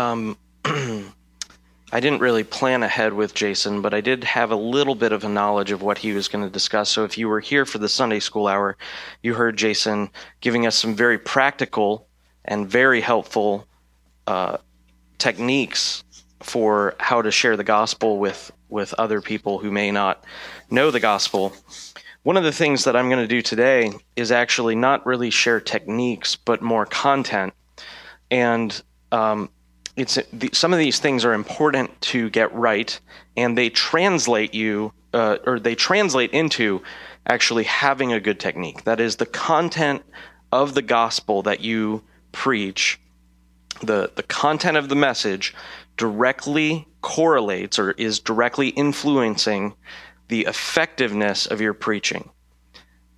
um, I didn't really plan ahead with Jason, but I did have a little bit of a knowledge of what he was going to discuss. So if you were here for the Sunday school hour, you heard Jason giving us some very practical and very helpful uh, techniques for how to share the gospel with with other people who may not know the gospel. One of the things that I'm going to do today is actually not really share techniques, but more content. And um, it's the, some of these things are important to get right, and they translate you, uh, or they translate into actually having a good technique. That is the content of the gospel that you preach. The, the content of the message directly correlates or is directly influencing the effectiveness of your preaching.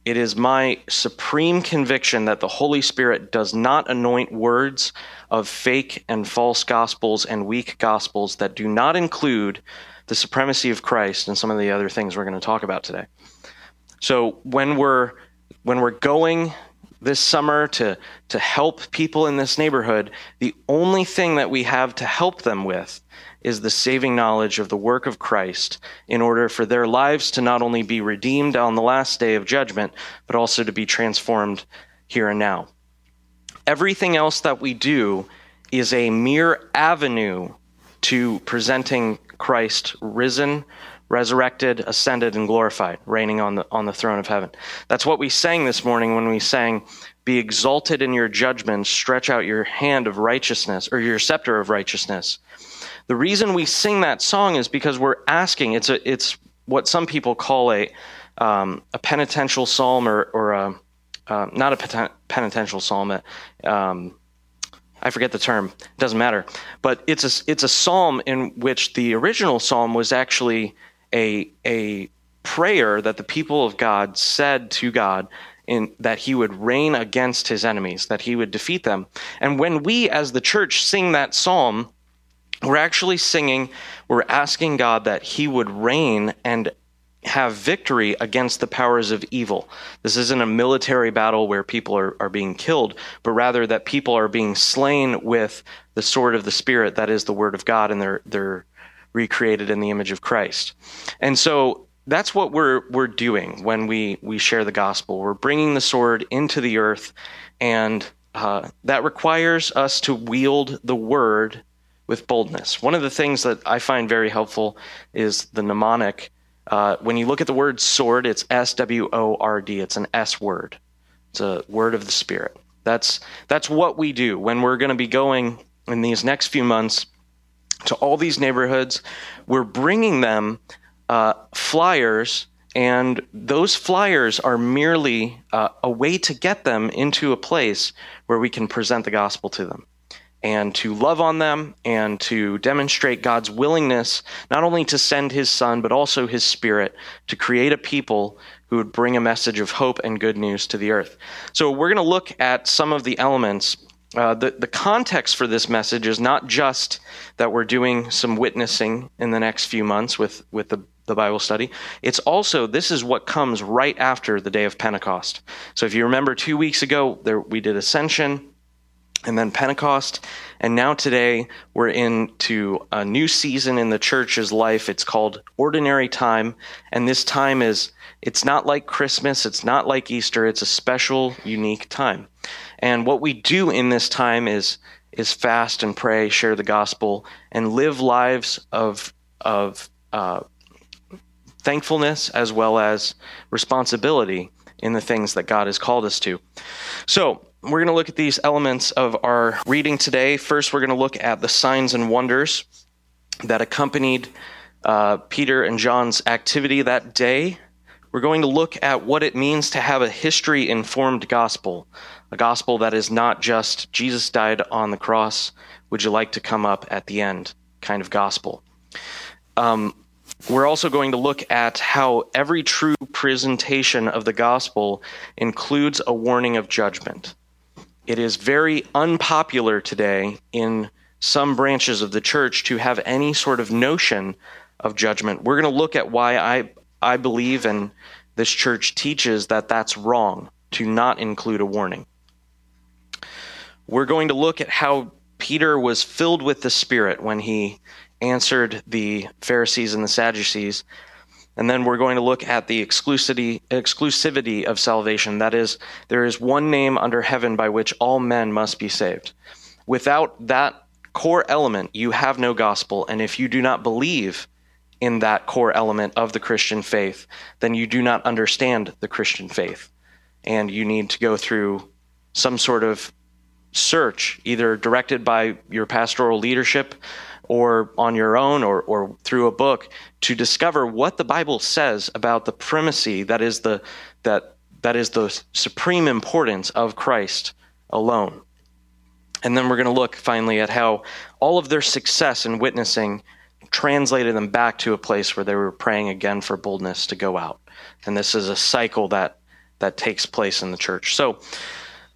It is my supreme conviction that the Holy Spirit does not anoint words of fake and false gospels and weak gospels that do not include the supremacy of Christ and some of the other things we're going to talk about today. So when we're when we're going this summer to to help people in this neighborhood, the only thing that we have to help them with is the saving knowledge of the work of Christ in order for their lives to not only be redeemed on the last day of judgment, but also to be transformed here and now. Everything else that we do is a mere avenue to presenting Christ risen, resurrected, ascended, and glorified, reigning on the, on the throne of heaven. That's what we sang this morning when we sang, Be exalted in your judgment, stretch out your hand of righteousness, or your scepter of righteousness. The reason we sing that song is because we're asking. It's a it's what some people call a um, a penitential psalm or or a, uh, not a penitential psalm. Um, I forget the term. It doesn't matter. But it's a it's a psalm in which the original psalm was actually a a prayer that the people of God said to God in that he would reign against his enemies, that he would defeat them. And when we as the church sing that psalm, we're actually singing, we're asking God that He would reign and have victory against the powers of evil. This isn't a military battle where people are, are being killed, but rather that people are being slain with the sword of the Spirit, that is the Word of God, and they're, they're recreated in the image of Christ. And so that's what we're, we're doing when we, we share the gospel. We're bringing the sword into the earth, and uh, that requires us to wield the Word with boldness. One of the things that I find very helpful is the mnemonic. Uh, when you look at the word sword, it's S W O R D. It's an S word. It's a word of the Spirit. That's that's what we do when we're going to be going in these next few months to all these neighborhoods. We're bringing them uh, flyers, and those flyers are merely uh, a way to get them into a place where we can present the gospel to them and to love on them and to demonstrate God's willingness not only to send his son, but also his spirit to create a people who would bring a message of hope and good news to the earth. So we're going to look at some of the elements. Uh, the, the context for this message is not just that we're doing some witnessing in the next few months with, with the, the Bible study. It's also, this is what comes right after the day of Pentecost. So if you remember two weeks ago, there, we did Ascension and then Pentecost. And now today we're into a new season in the church's life. It's called ordinary time. And this time is, it's not like Christmas. It's not like Easter. It's a special, unique time. And what we do in this time is, is fast and pray, share the gospel, and live lives of, of, uh, thankfulness as well as responsibility in the things that God has called us to. So, we're going to look at these elements of our reading today. First, we're going to look at the signs and wonders that accompanied uh, Peter and John's activity that day. We're going to look at what it means to have a history informed gospel, a gospel that is not just Jesus died on the cross, would you like to come up at the end kind of gospel. Um, we're also going to look at how every true presentation of the gospel includes a warning of judgment. It is very unpopular today in some branches of the church to have any sort of notion of judgment. We're going to look at why I, I believe and this church teaches that that's wrong to not include a warning. We're going to look at how Peter was filled with the Spirit when he answered the Pharisees and the Sadducees. And then we're going to look at the exclusivity, exclusivity of salvation. That is, there is one name under heaven by which all men must be saved. Without that core element, you have no gospel. And if you do not believe in that core element of the Christian faith, then you do not understand the Christian faith. And you need to go through some sort of search, either directed by your pastoral leadership or on your own or, or through a book to discover what the Bible says about the primacy that is the that that is the supreme importance of Christ alone. And then we're going to look finally at how all of their success in witnessing translated them back to a place where they were praying again for boldness to go out. And this is a cycle that that takes place in the church. So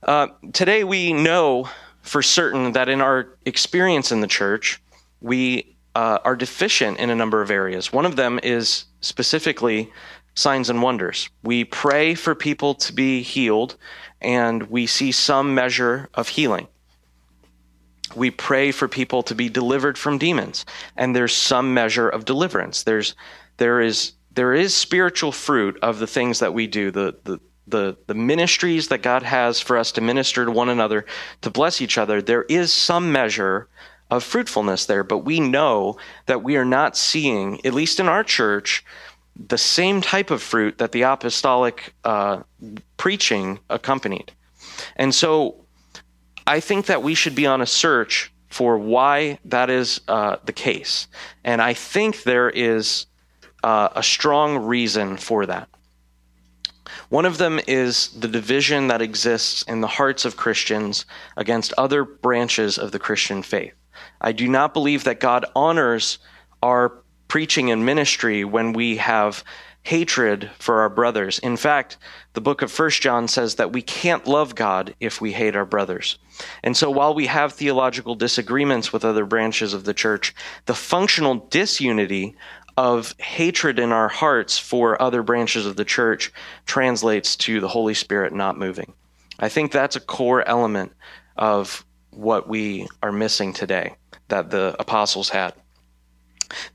uh, today we know for certain that in our experience in the church, we uh, are deficient in a number of areas. One of them is specifically signs and wonders. We pray for people to be healed, and we see some measure of healing. We pray for people to be delivered from demons, and there's some measure of deliverance. There's there is there is spiritual fruit of the things that we do, the the the, the ministries that God has for us to minister to one another, to bless each other, there is some measure of fruitfulness there, but we know that we are not seeing, at least in our church, the same type of fruit that the apostolic uh, preaching accompanied. And so I think that we should be on a search for why that is uh, the case. And I think there is uh, a strong reason for that. One of them is the division that exists in the hearts of Christians against other branches of the Christian faith. I do not believe that God honors our preaching and ministry when we have hatred for our brothers. In fact, the book of First John says that we can't love God if we hate our brothers. And so while we have theological disagreements with other branches of the church, the functional disunity of hatred in our hearts for other branches of the church translates to the Holy Spirit not moving. I think that's a core element of what we are missing today that the apostles had.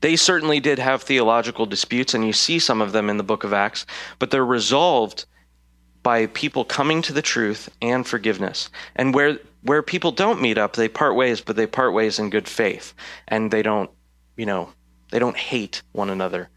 They certainly did have theological disputes, and you see some of them in the book of Acts, but they're resolved by people coming to the truth and forgiveness. And where where people don't meet up, they part ways, but they part ways in good faith, and they don't, you know, they don't hate one another.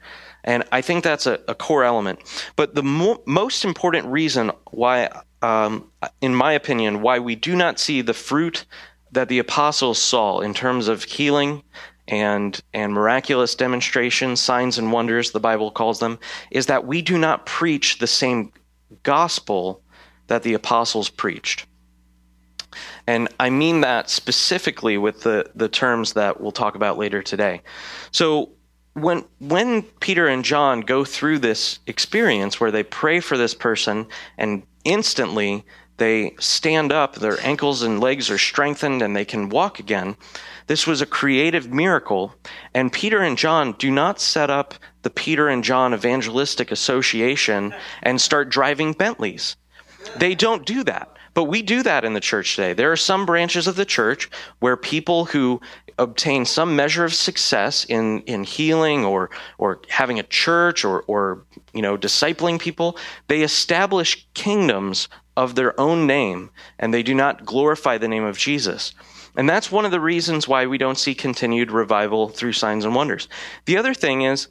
And I think that's a, a core element. But the mo- most important reason why um, in my opinion, why we do not see the fruit that the apostles saw in terms of healing and and miraculous demonstrations, signs and wonders, the Bible calls them, is that we do not preach the same gospel that the apostles preached. And I mean that specifically with the, the terms that we'll talk about later today. So when when Peter and John go through this experience where they pray for this person and instantly they stand up, their ankles and legs are strengthened, and they can walk again. This was a creative miracle. And Peter and John do not set up the Peter and John Evangelistic Association and start driving Bentleys. They don't do that. But we do that in the church today. There are some branches of the church where people who obtain some measure of success in, in healing or or having a church or or you know discipling people, they establish kingdoms of their own name and they do not glorify the name of Jesus. And that's one of the reasons why we don't see continued revival through signs and wonders. The other thing is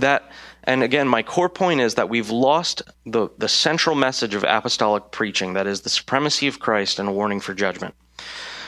that and again, my core point is that we've lost the, the central message of apostolic preaching that is the supremacy of Christ and a warning for judgment.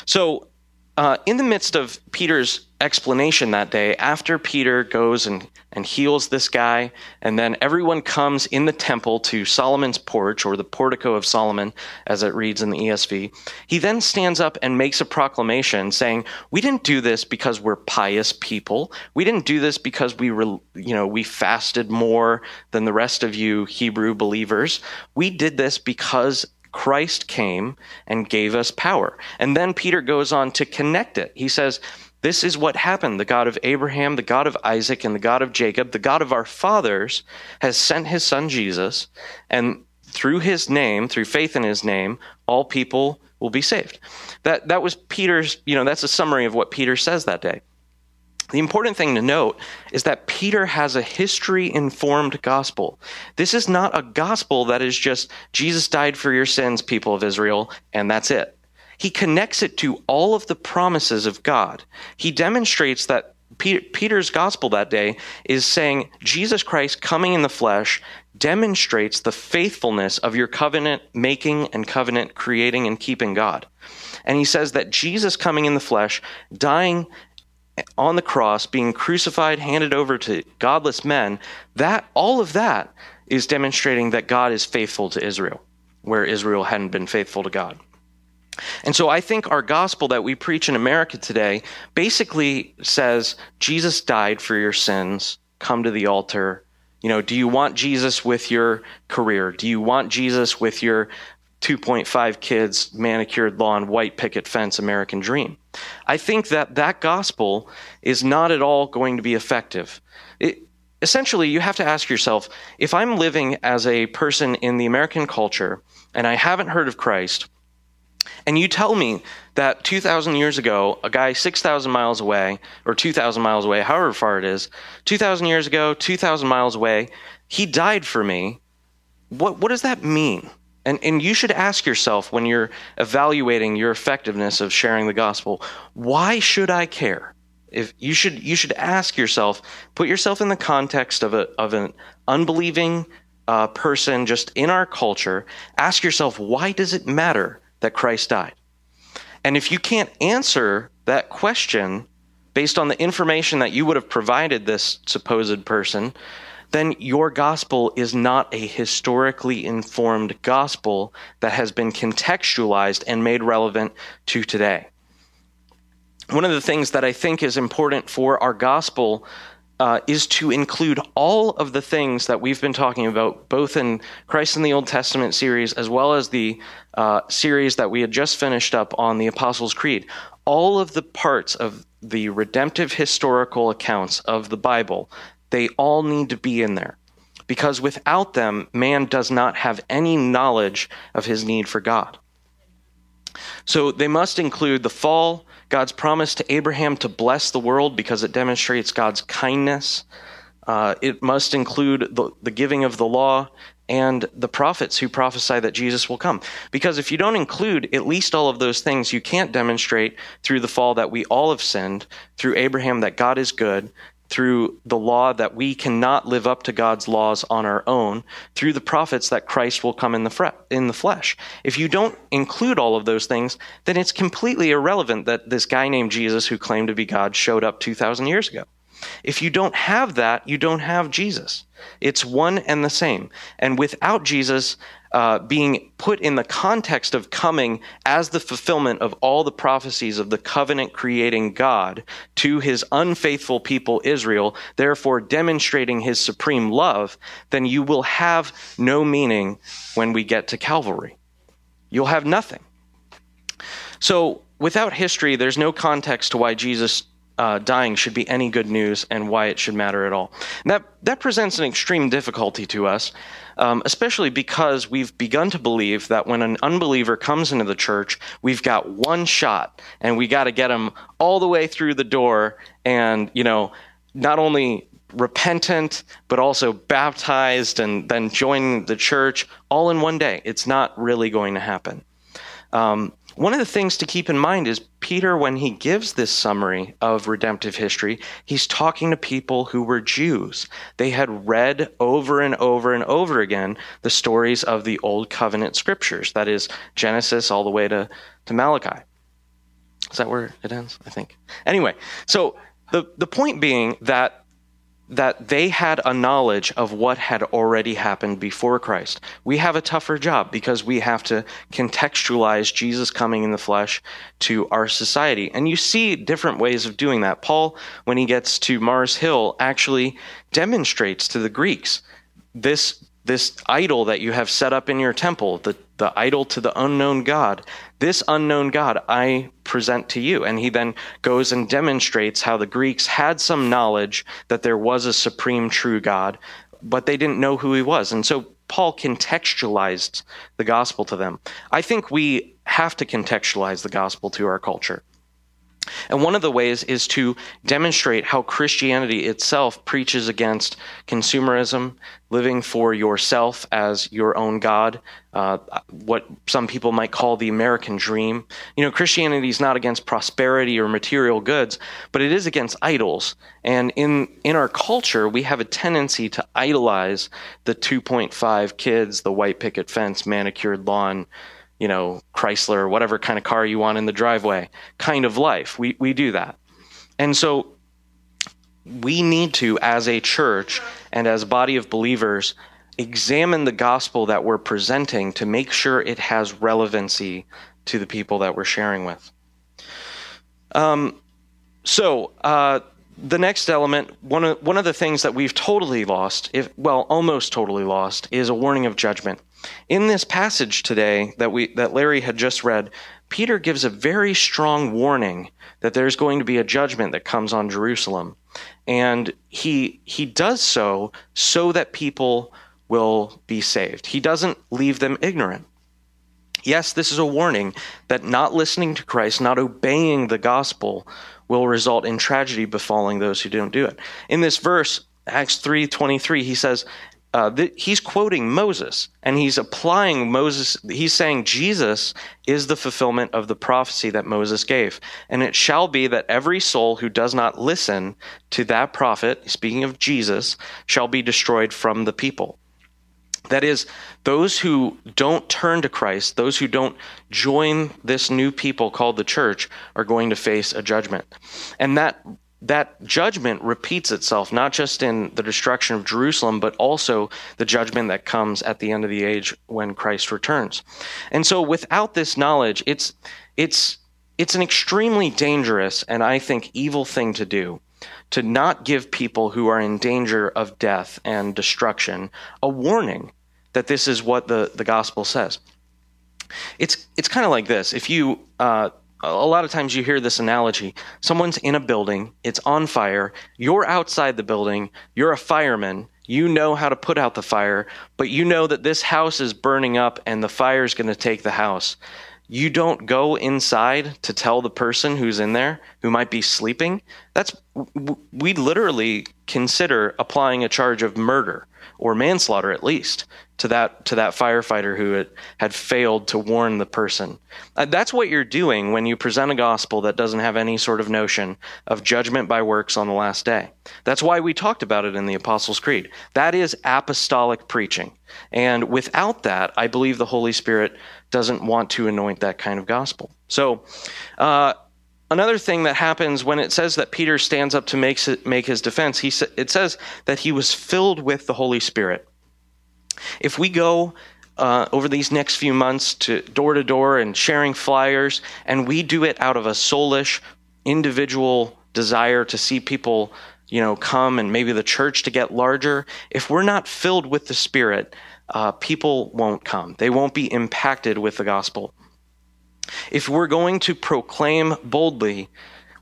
So, uh, in the midst of Peter's explanation that day, after Peter goes and, and heals this guy, and then everyone comes in the temple to Solomon's porch, or the portico of Solomon, as it reads in the ESV, he then stands up and makes a proclamation saying, We didn't do this because we're pious people. We didn't do this because we were, you know, we fasted more than the rest of you Hebrew believers. We did this because Christ came and gave us power. And then Peter goes on to connect it. He says, This is what happened. The God of Abraham, the God of Isaac, and the God of Jacob, the God of our fathers, has sent his son Jesus. And through his name, through faith in his name, all people will be saved. That that was Peter's, you know, that's a summary of what Peter says that day. The important thing to note is that Peter has a history informed gospel. This is not a gospel that is just Jesus died for your sins, people of Israel, and that's it. He connects it to all of the promises of God. He demonstrates that Peter's gospel that day is saying Jesus Christ coming in the flesh demonstrates the faithfulness of your covenant making and covenant creating and keeping God. And he says that Jesus coming in the flesh, dying on the cross, being crucified, handed over to godless men, that all of that is demonstrating that God is faithful to Israel, where Israel hadn't been faithful to God. And so I think our gospel that we preach in America today basically says Jesus died for your sins. Come to the altar. You know, do you want Jesus with your career? Do you want Jesus with your 2.5 kids, manicured lawn, white picket fence American dream? I think that that gospel is not at all going to be effective. It, essentially, you have to ask yourself if I'm living as a person in the American culture and I haven't heard of Christ, and you tell me that 2,000 years ago, a guy 6,000 miles away, or 2,000 miles away, however far it is, 2,000 years ago, 2,000 miles away, he died for me. What, what does that mean? And, and you should ask yourself when you're evaluating your effectiveness of sharing the gospel, why should I care? If you should you should ask yourself, put yourself in the context of a of an unbelieving uh, person just in our culture. Ask yourself, why does it matter that Christ died? And if you can't answer that question based on the information that you would have provided this supposed person, then your gospel is not a historically informed gospel that has been contextualized and made relevant to today. One of the things that I think is important for our gospel uh, is to include all of the things that we've been talking about, both in Christ in the Old Testament series as well as the uh, series that we had just finished up on the Apostles' Creed. All of the parts of the redemptive historical accounts of the Bible they all need to be in there. Because without them, man does not have any knowledge of his need for God. So they must include the fall, God's promise to Abraham to bless the world because it demonstrates God's kindness. Uh, it must include the, the giving of the law and the prophets who prophesy that Jesus will come. Because if you don't include at least all of those things, you can't demonstrate through the fall that we all have sinned, through Abraham that God is good, through the law that we cannot live up to God's laws on our own, through the prophets that Christ will come in the, fre- in the flesh. If you don't include all of those things, then it's completely irrelevant that this guy named Jesus, who claimed to be God, showed up 2,000 years ago. If you don't have that, you don't have Jesus. It's one and the same. And without Jesus, uh, being put in the context of coming as the fulfillment of all the prophecies of the covenant creating God to his unfaithful people Israel, therefore demonstrating his supreme love, then you will have no meaning when we get to Calvary. You'll have nothing. So, without history, there's no context to why Jesus uh, dying should be any good news and why it should matter at all. And that that presents an extreme difficulty to us, um, especially because we've begun to believe that when an unbeliever comes into the church, we've got one shot, and we got to get them all the way through the door, and you know, not only repentant but also baptized and then join the church all in one day. It's not really going to happen. Um, one of the things to keep in mind is Peter, when he gives this summary of redemptive history, he's talking to people who were Jews. They had read over and over and over again the stories of the Old Covenant scriptures, that is, Genesis all the way to, to Malachi. Is that where it ends? I think. Anyway, so the, the point being that that they had a knowledge of what had already happened before Christ. We have a tougher job because we have to contextualize Jesus coming in the flesh to our society. And you see different ways of doing that. Paul, when he gets to Mars Hill, actually demonstrates to the Greeks this this idol that you have set up in your temple, the, the idol to the unknown God, this unknown God I present to you. And he then goes and demonstrates how the Greeks had some knowledge that there was a supreme true God, but they didn't know who he was. And so Paul contextualized the gospel to them. I think we have to contextualize the gospel to our culture. And one of the ways is to demonstrate how Christianity itself preaches against consumerism, living for yourself as your own God, uh, what some people might call the American dream. You know, Christianity is not against prosperity or material goods, but it is against idols. And in, in our culture, we have a tendency to idolize the 2.5 kids, the white picket fence, manicured lawn, you know, Chrysler, whatever kind of car you want in the driveway kind of life. We, we do that. And so we need to, as a church and as a body of believers, examine the gospel that we're presenting to make sure it has relevancy to the people that we're sharing with. Um, so, uh, the next element, one of one of the things that we've totally lost, if well, almost totally lost, is a warning of judgment. In this passage today that we that Larry had just read, Peter gives a very strong warning that there's going to be a judgment that comes on Jerusalem. And he he does so so that people will be saved. He doesn't leave them ignorant. Yes, this is a warning that not listening to Christ, not obeying the gospel will result in tragedy befalling those who don't do it. In this verse, Acts 3:23, he says, uh, th- he's quoting Moses and he's applying Moses. He's saying Jesus is the fulfillment of the prophecy that Moses gave. And it shall be that every soul who does not listen to that prophet, speaking of Jesus, shall be destroyed from the people. That is, those who don't turn to Christ, those who don't join this new people called the church, are going to face a judgment. And that that judgment repeats itself not just in the destruction of Jerusalem, but also the judgment that comes at the end of the age when Christ returns. And so, without this knowledge, it's it's it's an extremely dangerous and I think evil thing to do to not give people who are in danger of death and destruction a warning that this is what the, the gospel says. It's it's kind of like this. If you uh, a lot of times you hear this analogy someone's in a building it's on fire you're outside the building you're a fireman you know how to put out the fire but you know that this house is burning up and the fire is going to take the house you don't go inside to tell the person who's in there who might be sleeping. That's we literally consider applying a charge of murder or manslaughter at least to that to that firefighter who had, had failed to warn the person. Uh, that's what you're doing when you present a gospel that doesn't have any sort of notion of judgment by works on the last day. That's why we talked about it in the Apostles' Creed. That is apostolic preaching. And without that, I believe the Holy Spirit doesn't want to anoint that kind of gospel. So, uh, another thing that happens when it says that Peter stands up to make, make his defense, he, it says that he was filled with the Holy Spirit. If we go uh, over these next few months to door to door and sharing flyers, and we do it out of a soulish, individual desire to see people, you know, come and maybe the church to get larger, if we're not filled with the Spirit, uh, people won't come. They won't be impacted with the gospel. If we're going to proclaim boldly,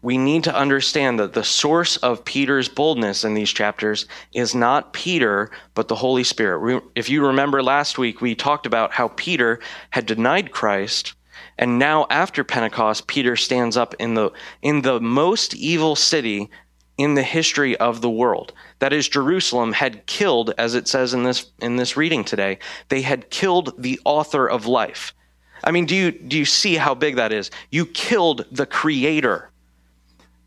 we need to understand that the source of Peter's boldness in these chapters is not Peter, but the Holy Spirit. If you remember last week, we talked about how Peter had denied Christ. And now after Pentecost, Peter stands up in the, in the most evil city in the history of the world. That is, Jerusalem had killed, as it says in this, in this reading today, they had killed the author of life. I mean, do you, do you see how big that is? You killed the creator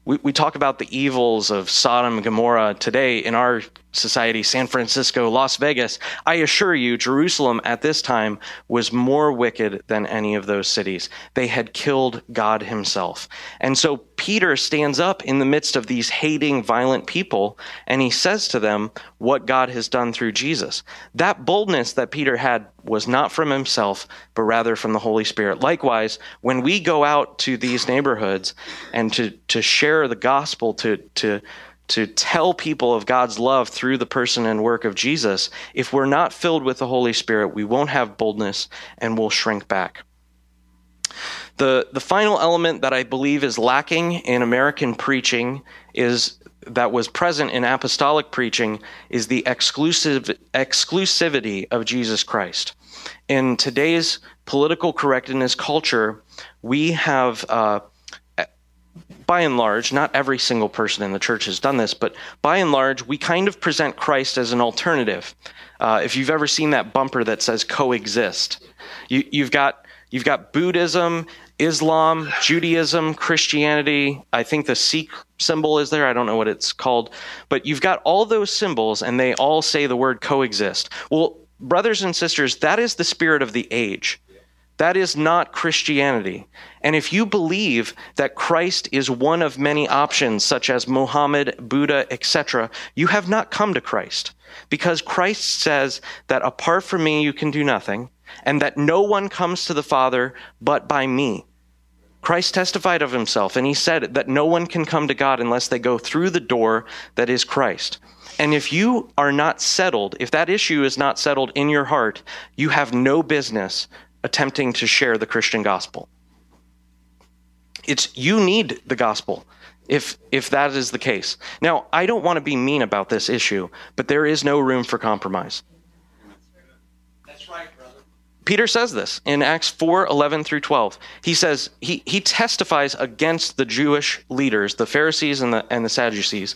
we, we talk about the evils of Sodom and Gomorrah today in our society, San Francisco, Las Vegas. I assure you, Jerusalem at this time was more wicked than any of those cities. They had killed God Himself. And so Peter stands up in the midst of these hating, violent people, and he says to them what God has done through Jesus. That boldness that Peter had was not from himself, but rather from the Holy Spirit. Likewise, when we go out to these neighborhoods and to, to share the gospel, to, to, to tell people of God's love through the person and work of Jesus, if we're not filled with the Holy Spirit, we won't have boldness and we'll shrink back. The, the final element that I believe is lacking in American preaching is that was present in apostolic preaching is the exclusive exclusivity of Jesus Christ. in today's political correctness culture, we have, uh, by and large, not every single person in the church has done this, but by and large, we kind of present Christ as an alternative. Uh, if you've ever seen that bumper that says coexist, you, you've got you've got Buddhism, Islam, Judaism, Christianity. I think the Sikh symbol is there. I don't know what it's called, but you've got all those symbols, and they all say the word coexist. Well, brothers and sisters, that is the spirit of the age. That is not Christianity. And if you believe that Christ is one of many options, such as Muhammad, Buddha, etc., you have not come to Christ. Because Christ says that apart from me, you can do nothing, and that no one comes to the Father but by me. Christ testified of himself, and he said that no one can come to God unless they go through the door that is Christ. And if you are not settled, if that issue is not settled in your heart, you have no business attempting to share the Christian gospel. It's you need the gospel if if that is the case. Now, I don't want to be mean about this issue, but there is no room for compromise. Peter says this in Acts 4 11 through 12. He says, he, he testifies against the Jewish leaders, the Pharisees and the, and the Sadducees.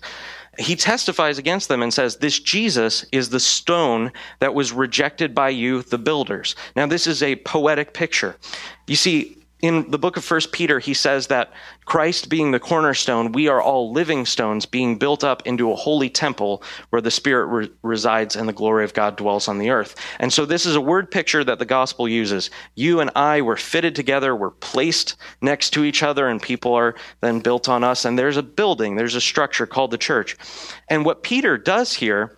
He testifies against them and says, This Jesus is the stone that was rejected by you, the builders. Now, this is a poetic picture. You see, in the book of First Peter, he says that Christ being the cornerstone, we are all living stones being built up into a holy temple where the Spirit re- resides and the glory of God dwells on the earth. And so this is a word picture that the gospel uses. You and I were fitted together, we're placed next to each other, and people are then built on us. And there's a building, there's a structure called the church. And what Peter does here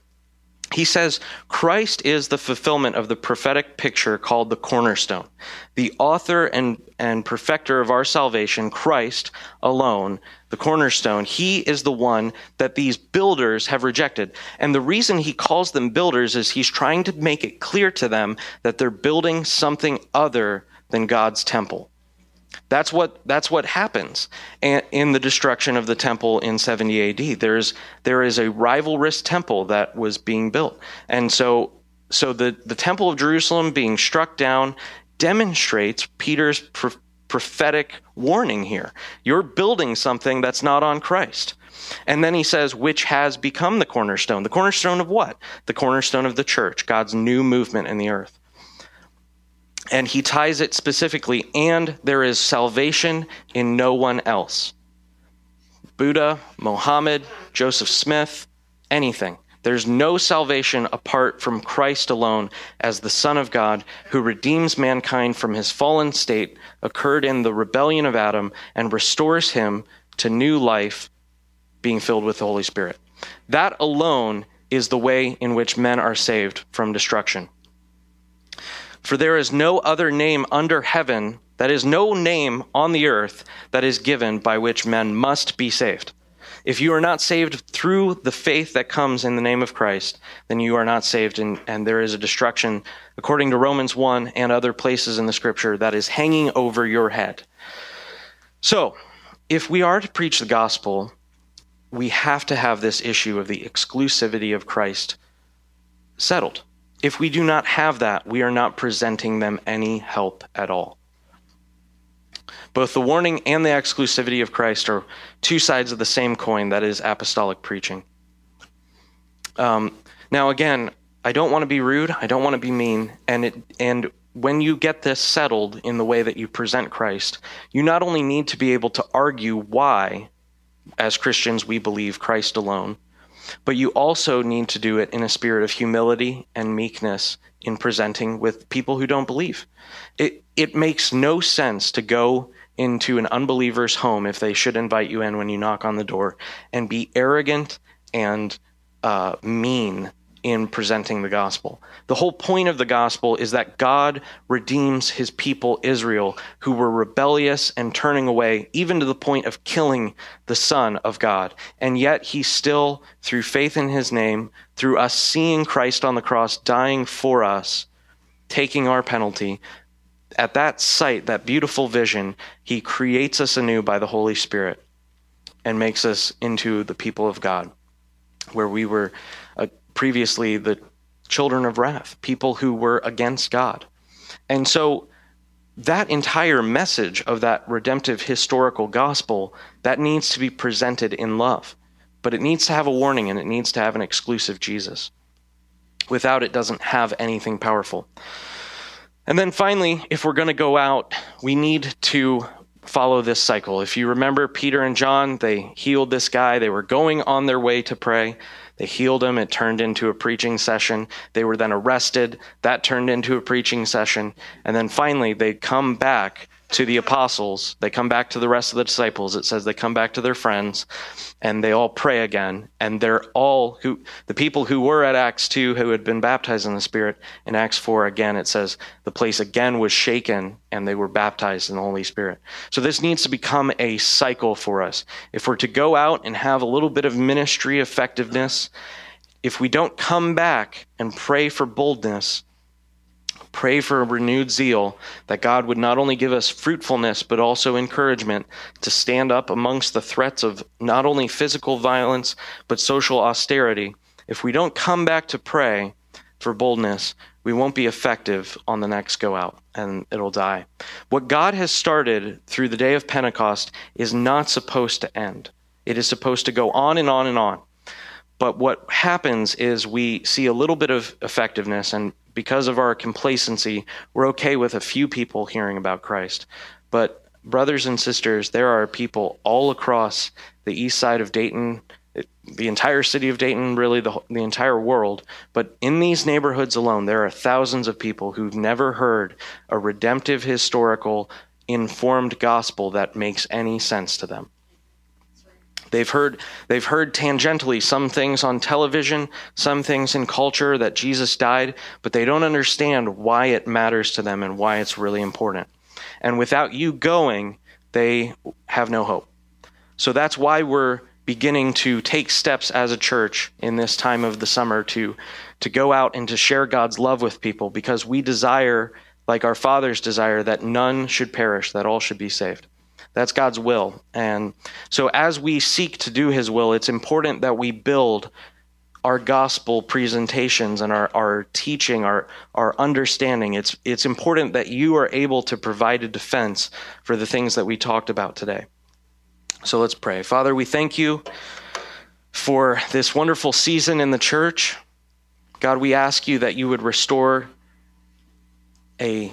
he says Christ is the fulfillment of the prophetic picture called the cornerstone. The author and, and perfecter of our salvation, Christ alone, the cornerstone, he is the one that these builders have rejected. And the reason he calls them builders is he's trying to make it clear to them that they're building something other than God's temple. That's what that's what happens in the destruction of the temple in 70 AD. There's there is a rivalrous temple that was being built, and so so the the temple of Jerusalem being struck down demonstrates Peter's pro- prophetic warning here. You're building something that's not on Christ. And then he says, which has become the cornerstone. The cornerstone of what? The cornerstone of the church, God's new movement in the earth and he ties it specifically, and there is salvation in no one else. Buddha, Mohammed, Joseph Smith, anything. There's no salvation apart from Christ alone as the Son of God who redeems mankind from his fallen state occurred in the rebellion of Adam and restores him to new life, being filled with the Holy Spirit. That alone is the way in which men are saved from destruction. For there is no other name under heaven, that is, no name on the earth that is given by which men must be saved. If you are not saved through the faith that comes in the name of Christ, then you are not saved, and, and there is a destruction, according to Romans 1 and other places in the scripture, that is hanging over your head. So, if we are to preach the gospel, we have to have this issue of the exclusivity of Christ settled. If we do not have that, we are not presenting them any help at all. Both the warning and the exclusivity of Christ are two sides of the same coin that is apostolic preaching. Um, now, again, I don't want to be rude, I don't want to be mean, and it, and when you get this settled in the way that you present Christ, you not only need to be able to argue why, as Christians, we believe Christ alone, but you also need to do it in a spirit of humility and meekness in presenting with people who don't believe. It, it makes no sense to go into an unbeliever's home if they should invite you in when you knock on the door and be arrogant and uh, mean in presenting the gospel. The whole point of the gospel is that God redeems his people Israel, who were rebellious and turning away, even to the point of killing the Son of God. And yet he still, through faith in his name, through us seeing Christ on the cross dying for us, taking our penalty, at that sight, that beautiful vision, he creates us anew by the Holy Spirit and makes us into the people of God, where we were previously the children of wrath, people who were against God. And so that entire message of that redemptive historical gospel that needs to be presented in love. But it needs to have a warning and it needs to have an exclusive jesus. Without it doesn't have anything powerful. And then finally if we're going to go out we need to follow this cycle. If you remember peter and john they healed this guy. They were going on their way to pray they healed him. It turned into a preaching session. They were then arrested. That turned into a preaching session. And then finally, they come back to the apostles. They come back to the rest of the disciples. It says they come back to their friends and they all pray again. And they're all who, the people who were at Acts 2 who had been baptized in the Spirit, in Acts 4 again, it says the place again was shaken and they were baptized in the Holy Spirit. So this needs to become a cycle for us. If we're to go out and have a little bit of ministry effectiveness, if we don't come back and pray for boldness, pray for a renewed zeal that God would not only give us fruitfulness, but also encouragement to stand up amongst the threats of not only physical violence, but social austerity. If we don't come back to pray for boldness, we won't be effective on the next go out and it'll die. What God has started through the day of Pentecost is not supposed to end. It is supposed to go on and on and on. But what happens is we see a little bit of effectiveness, and because of our complacency, we're okay with a few people hearing about Christ. But, brothers and sisters, there are people all across the east side of Dayton, the entire city of Dayton, really the, the entire world. But in these neighborhoods alone, there are thousands of people who've never heard a redemptive, historical, informed gospel that makes any sense to them. They've heard they've heard tangentially some things on television, some things in culture that Jesus died, but they don't understand why it matters to them and why it's really important. And without you going, they have no hope. So that's why we're beginning to take steps as a church in this time of the summer to to go out and to share God's love with people because we desire like our fathers desire that none should perish that all should be saved. That's God's will. And so as we seek to do his will, it's important that we build our gospel presentations and our, our teaching, our, our understanding. It's, it's important that you are able to provide a defense for the things that we talked about today. So let's pray. Father, we thank you for this wonderful season in the church. God, we ask you that you would restore a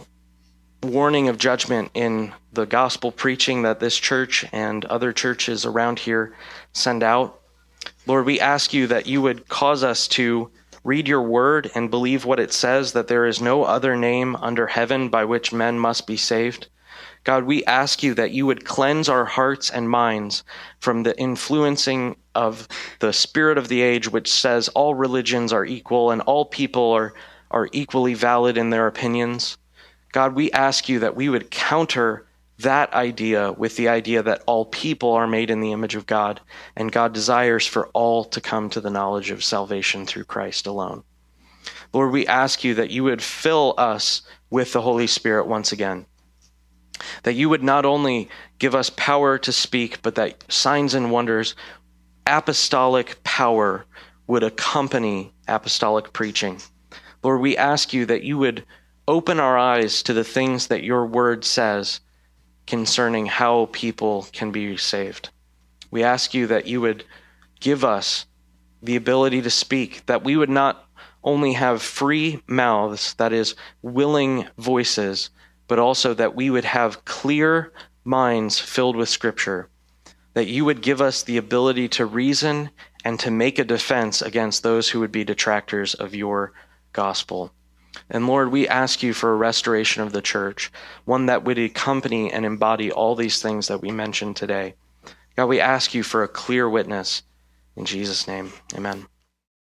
warning of judgment in the gospel preaching that this church and other churches around here send out. Lord, we ask you that you would cause us to read your word and believe what it says that there is no other name under heaven by which men must be saved. God, we ask you that you would cleanse our hearts and minds from the influencing of the spirit of the age, which says all religions are equal and all people are, are equally valid in their opinions. God, we ask you that we would counter that idea with the idea that all people are made in the image of God, and God desires for all to come to the knowledge of salvation through Christ alone. Lord, we ask you that you would fill us with the Holy Spirit once again. That you would not only give us power to speak, but that signs and wonders, apostolic power would accompany apostolic preaching. Lord, we ask you that you would open our eyes to the things that your word says concerning how people can be saved. We ask you that you would give us the ability to speak, that we would not only have free mouths, that is, willing voices, but also that we would have clear minds filled with Scripture, that you would give us the ability to reason and to make a defense against those who would be detractors of your gospel. And Lord, we ask you for a restoration of the church, one that would accompany and embody all these things that we mentioned today. God, we ask you for a clear witness. In Jesus' name, amen.